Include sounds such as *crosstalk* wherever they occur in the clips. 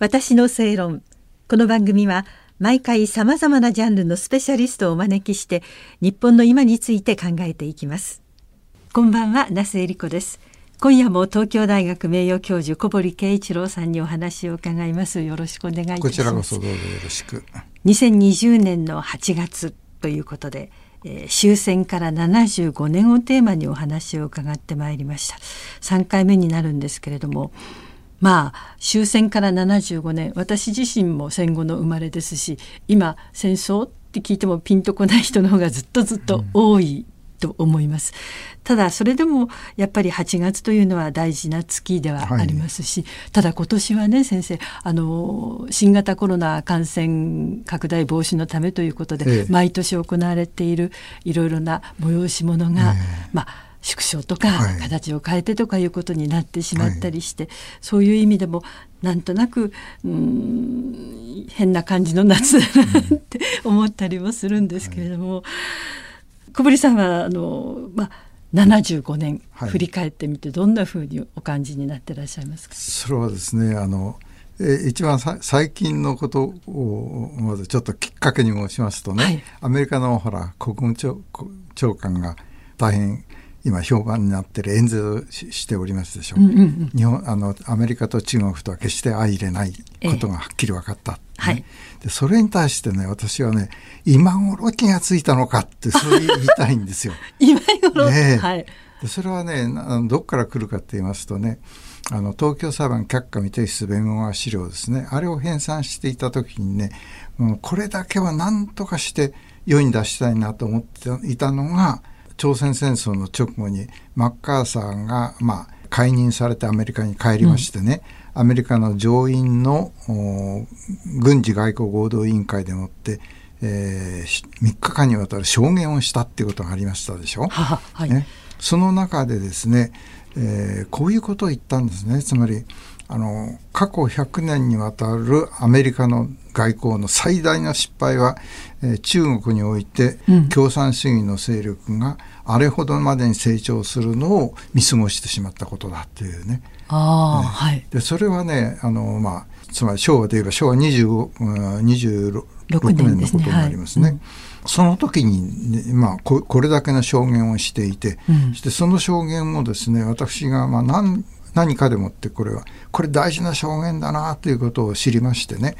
私の正論。この番組は毎回さまざまなジャンルのスペシャリストをお招きして日本の今について考えていきます。こんばんは那須恵理子です。今夜も東京大学名誉教授小堀圭一郎さんにお話を伺います。よろしくお願いいたします。こちらこそどうぞよろしく。2020年の8月ということでえー、終戦から75年をテーマにお話を伺ってまいりました。3回目になるんですけれどもまあ終戦から75年私自身も戦後の生まれですし今戦争って聞いてもピンとこない人の方がずっとずっと多いと思います。ただそれでもやっぱり8月というのは大事な月ではありますし、はい、ただ今年はね先生あの新型コロナ感染拡大防止のためということで、ええ、毎年行われているいろいろな催し物が、え、まあ縮小とか形を変えてとかいうことになってしまったりして、はい、そういう意味でもなんとなくうん変な感じの夏だなって思ったりもするんですけれども、はい、小堀さんはあの、まあ、75年振り返ってみてどんなふうにお感じになってらっしゃいますか、それはですねあのえ一番最近のことをまずちょっときっかけに申しますとね、はい、アメリカのほら国務長長官が大変今評判になってる演説をしておりますでしょう,、うんうんうん、日本あのアメリカと中国とは決して相入れないことがはっきり分かった、ね。はい、でそれに対してね私はね今頃気がついたのかってそう言いたいんですよ。*laughs* 今頃、ね、はい、でそれはねどっから来るかって言いますとねあの東京裁判却下未提出弁護側資料ですね。あれを編纂していた時にね、うん、これだけは何とかして世に出したいなと思っていたのが朝鮮戦争の直後にマッカーサーが、まあ、解任されてアメリカに帰りましてね、うん、アメリカの上院の軍事外交合同委員会でもって、えー、3日間にわたる証言をしたっていうことがありましたでしょ？はい、ね、その中でですね、えー、こういうことを言ったんですね。つまりあの過去100年にわたるアメリカの外交の最大の失敗は、えー、中国において共産主義の勢力があれほどまでに成長するのを見過ごしてしまったことだっていうね。あえー、はい、でそれはねあの、まあ、つまり昭和で言えば昭和25 26年のことになりますね。その時に、ね、まあこ、これだけの証言をしていて、うん、そしてその証言もですね私がまあ何何かでもってこれはこれ大事な証言だなということを知りましてね。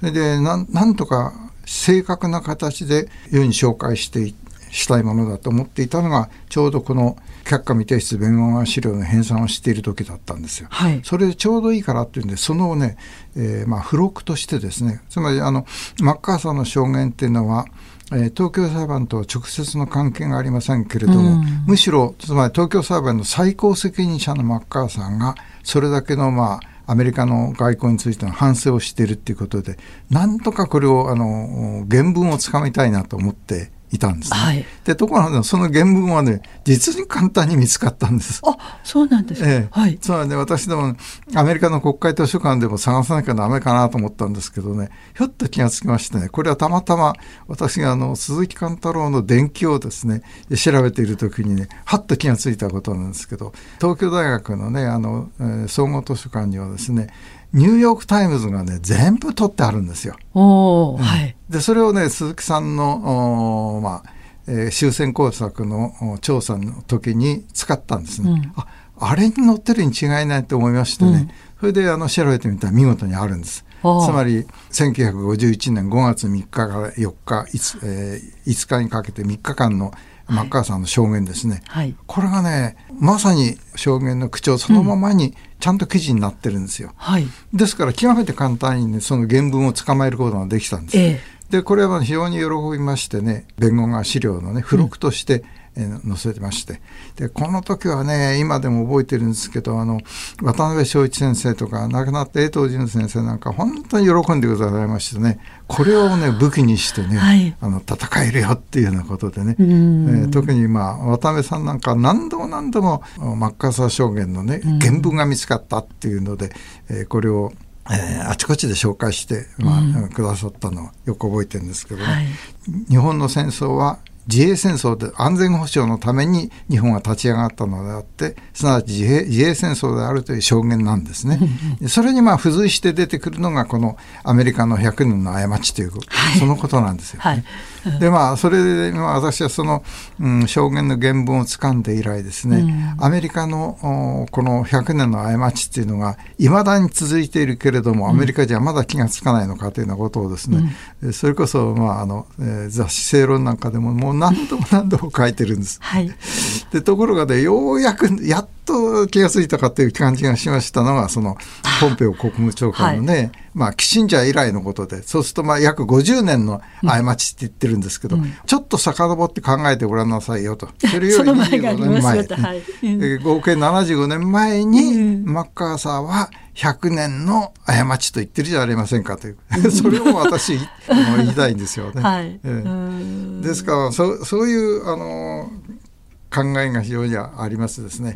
それでなんとか正確な形で世に紹介してしたいものだと思っていたのがちょうどこの却下未提出弁護側資料の編纂をしている時だったんですよ。はい、それでちょうどいいからっていうんでそのね、えー、まあ付録としてですね。つまりあのマッカーサーの証言っていうのはえ東京裁判とは直接の関係がありませんけれども、うん、むしろつまり東京裁判の最高責任者のマッカーサーがそれだけのまあアメリカの外交についての反省をしているっていうことでなんとかこれをあの原文をつかみたいなと思っていたんですね。はい、でところがその原文はね実に簡単に見つかったんです。あそうなんですか、ええ、はい、つまりね私でもアメリカの国会図書館でも探さなきゃダメかなと思ったんですけどね。ひょっと気がつきましてねこれはたまたま私があの鈴木貫太郎の伝記をですね。調べている時にねはっと気がついたことなんですけど東京大学のねあの、えー、総合図書館にはですねニューヨーク・タイムズがね全部取ってあるんですよ。おうん、はい、でそれをね鈴木さんのまあ、えー、終戦工作の調査の時に使ったんですね。うん、ああれに載ってるに違いないと思いましてね、うん、それであの調べてみたら見事にあるんです。つまり1951年5月3日から4日 5,、えー、5日にかけて3日間のマッカーサーの証言ですね、はい、これがねまさに証言の口調そのままにちゃんと記事になってるんですよ、はい、ですから極めて簡単にねその原文を捕まえることができたんです、えー、でこれは非常に喜びましてね弁護側資料のね付録として、うん載せてまして。でこの時はね今でも覚えてるんですけどあの渡辺正一先生とか亡くなった江藤淳先生なんか本当に喜んでくださいましてね。これをね武器にしてね、はい、あの戦えるよっていうようなことでね、えー、特にまあ渡辺さんなんか何度も何度もマッカーサー証言のね原文が見つかったっていうので、えー、これをえー、あちこちで紹介して、まあ、うん、くださったのをよく覚えてるんですけどね、はい、日本の戦争は自衛戦争で安全保障のために日本が立ち上がったのであってすなわち自衛自衛戦争であるという証言なんですね。それにまあ付随して出てくるのがこのアメリカの100年の過ちという、はい、そのことなんですよ、ね。はい。でまあそれで、まあ、私はその、うん、証言の原文を掴んで以来ですね、うん、アメリカのこの100年の過ちっていうのがいまだに続いているけれどもアメリカじゃまだ気が付かないのかというようなことをですね、うん、それこそ、まああのえー、雑誌正論なんかでももう何度も何度も書いてるんです。はい、でところがねようやくやっと気が付いたかという感じがしましたのがそのポンペオ国務長官のね、はい、まあキシンジャー以来のことでそうするとまあ約50年の過ちって言ってるんですけど、うん、ちょっと遡って考えてごらんなさいよと。それより25年前、はい、合計75年前にマッカーサーは100年の過ちと言ってるじゃありませんかという。*laughs* それを私言いたいんですよね。はい、えー、ですからそそういうあの考えが非常にありますですね。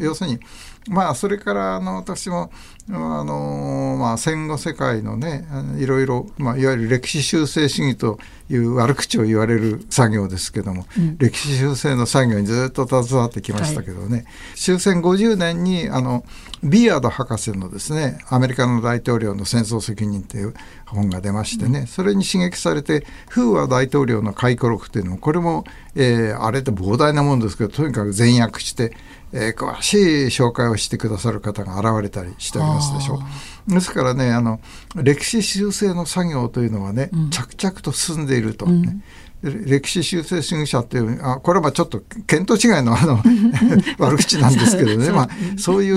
要するにまあそれからあの私もあの、まあ、戦後世界のねいろいろ、まあ、いわゆる歴史修正主義という悪口を言われる作業ですけども、うん、歴史修正の作業にずっと携わってきましたけどね、はい、終戦50年にあのビアード博士のですねアメリカの大統領の戦争責任という本が出ましてね、うん、それに刺激されてフーア大統領の回顧録というのもこれも、えー、あれって膨大なもんですけどとにかく全訳してえー、詳しい紹介をしてくださる方が現れたりしておりますでしょう。ですからねあの歴史修正の作業というのはね、うん、着々と進んでいると、ね、うん、歴史修正主義者っていうあこれはちょっと見当違いのあの *laughs* 悪口なんですけどね、まあ、そうい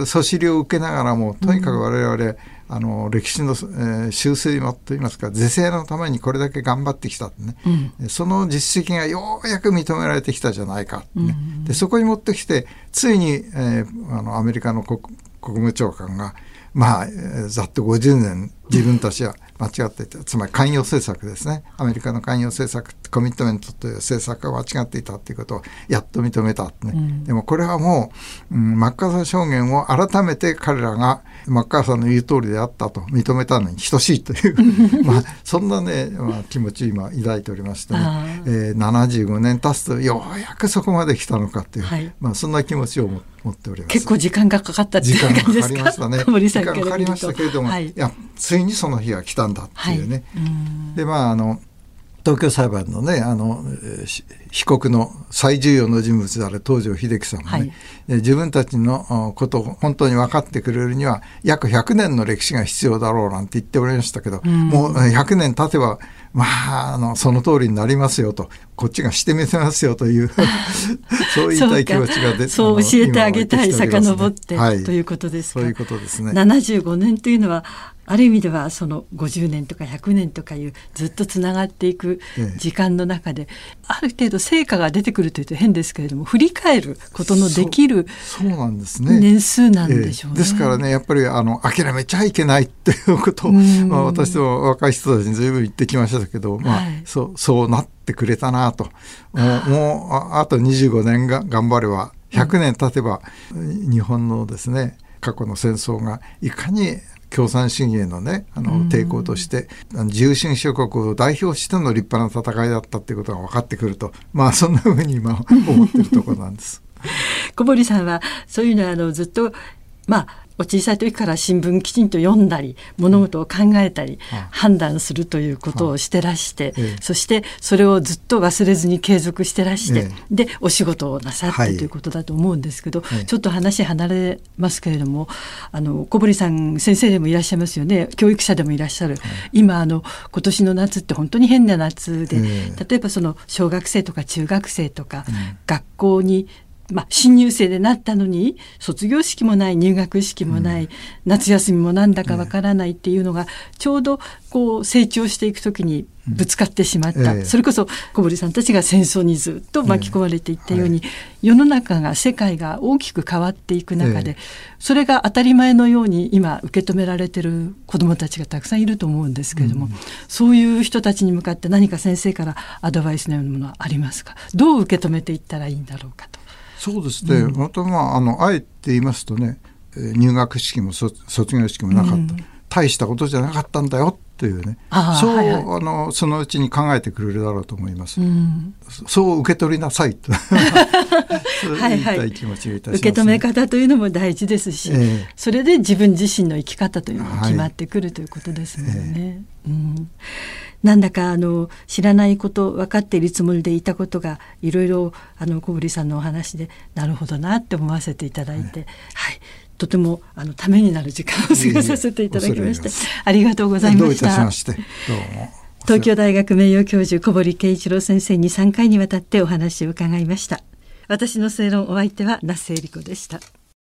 うそしりを受けながらもとにかく我々、あの歴史の、えー、修正といいますか是正のためにこれだけ頑張ってきたね、うん、その実績がようやく認められてきたじゃないか、ね、うん、でそこに持ってきてついに、えー、あのアメリカの国国務長官がまあざっと50年自分たちは間違っていた。つまり寛容政策ですね。アメリカの寛容政策コミットメントという政策が間違っていたということをやっと認めた、ね、うん、でもこれはもう、うん、マッカーサー証言を改めて彼らがマッカーサーの言う通りであったと認めたのに等しいという *laughs* まあそんなね、まあ、気持ち今抱いておりましてね、えー、75年経つとようやくそこまで来たのかっていう、はい、まあ、そんな気持ちを持っております。結構時間がかかったっていう感じですか？時間かかりましたね。時間かかりましたけれども、はい、いやついにその日が来たんだっていうね、はい、でまああの東京裁判のねあの被告の最重要の人物である東條英機さんもね、はい、自分たちのことを本当に分かってくれるには約100年の歴史が必要だろうなんて言っておりましたけど、うん、もう100年経てばまあ、あのその通りになりますよと。こっちがしてみせますよという *laughs* そう言いたい気持ちが出てそう教えてあげたい遡って、はい、ということですか。そういうことですね。75年というのはある意味ではその50年とか100年とかいうずっとつながっていく時間の中で、ある程度成果が出てくるというと変ですけれども振り返ることのできるそうなんですね。年数なんでしょうね。ですからねやっぱりあの諦めちゃいけないっていうことを、まあ、私も若い人たちに随分言ってきましたけど、まあ、はい、そうそうなってくれたなと。もうああと25年が頑張れば100年経てば、日本のですね過去の戦争がいかに共産主義へのねあの抵抗として、うん、自由主義諸国を代表しての立派な戦いだったっていうことが分かってくるとまあそんなふうに今 *laughs* 思ってるところなんです。小堀さんはそういうのはあのずっとまあお小さい時から新聞きちんと読んだり物事を考えたり、判断するということをしてらして、そしてそれをずっと忘れずに継続してらして、でお仕事をなさってということだと思うんですけど、ちょっと話離れますけれどもあの小堀さん先生でもいらっしゃいますよね。教育者でもいらっしゃる、今あの今年の夏って本当に変な夏で、例えばその小学生とか中学生とか、学校にまあ、新入生でなったのに卒業式もない入学式もない、うん、夏休みもなんだかわからないっていうのがちょうどこう成長していく時にぶつかってしまった、うん、それこそ小堀さんたちが戦争にずっと巻き込まれていったように、はい、世の中が世界が大きく変わっていく中で、それが当たり前のように今受け止められてる子どもたちがたくさんいると思うんですけれども、うん、そういう人たちに向かって何か先生からアドバイスのようなものはありますか？どう受け止めていったらいいんだろうかと。そうですね、うん、またまああのあえて言いますとね入学式も卒業式もなかった、うん、大したことじゃなかったんだよっていうね。そう、はいはい、あのそのうちに考えてくれるだろうと思います。うん、そう受け取りなさいと。*laughs* そう言いたい受け止め方というのも大事ですし、えー、それで自分自身の生き方というのが決まってくる、はい、ということですもんね。えー、うんなんだかあの知らないこと分かっているつもりでいたことがいろいろあの小堀さんのお話でなるほどなって思わせていただいて、はい、はい、とてもあのためになる時間を過ごさせていただきましてありがとうございました。東京大学名誉教授小堀圭一郎先生に3回にわたってお話を伺いました。私の正論お相手は那須恵理子でした。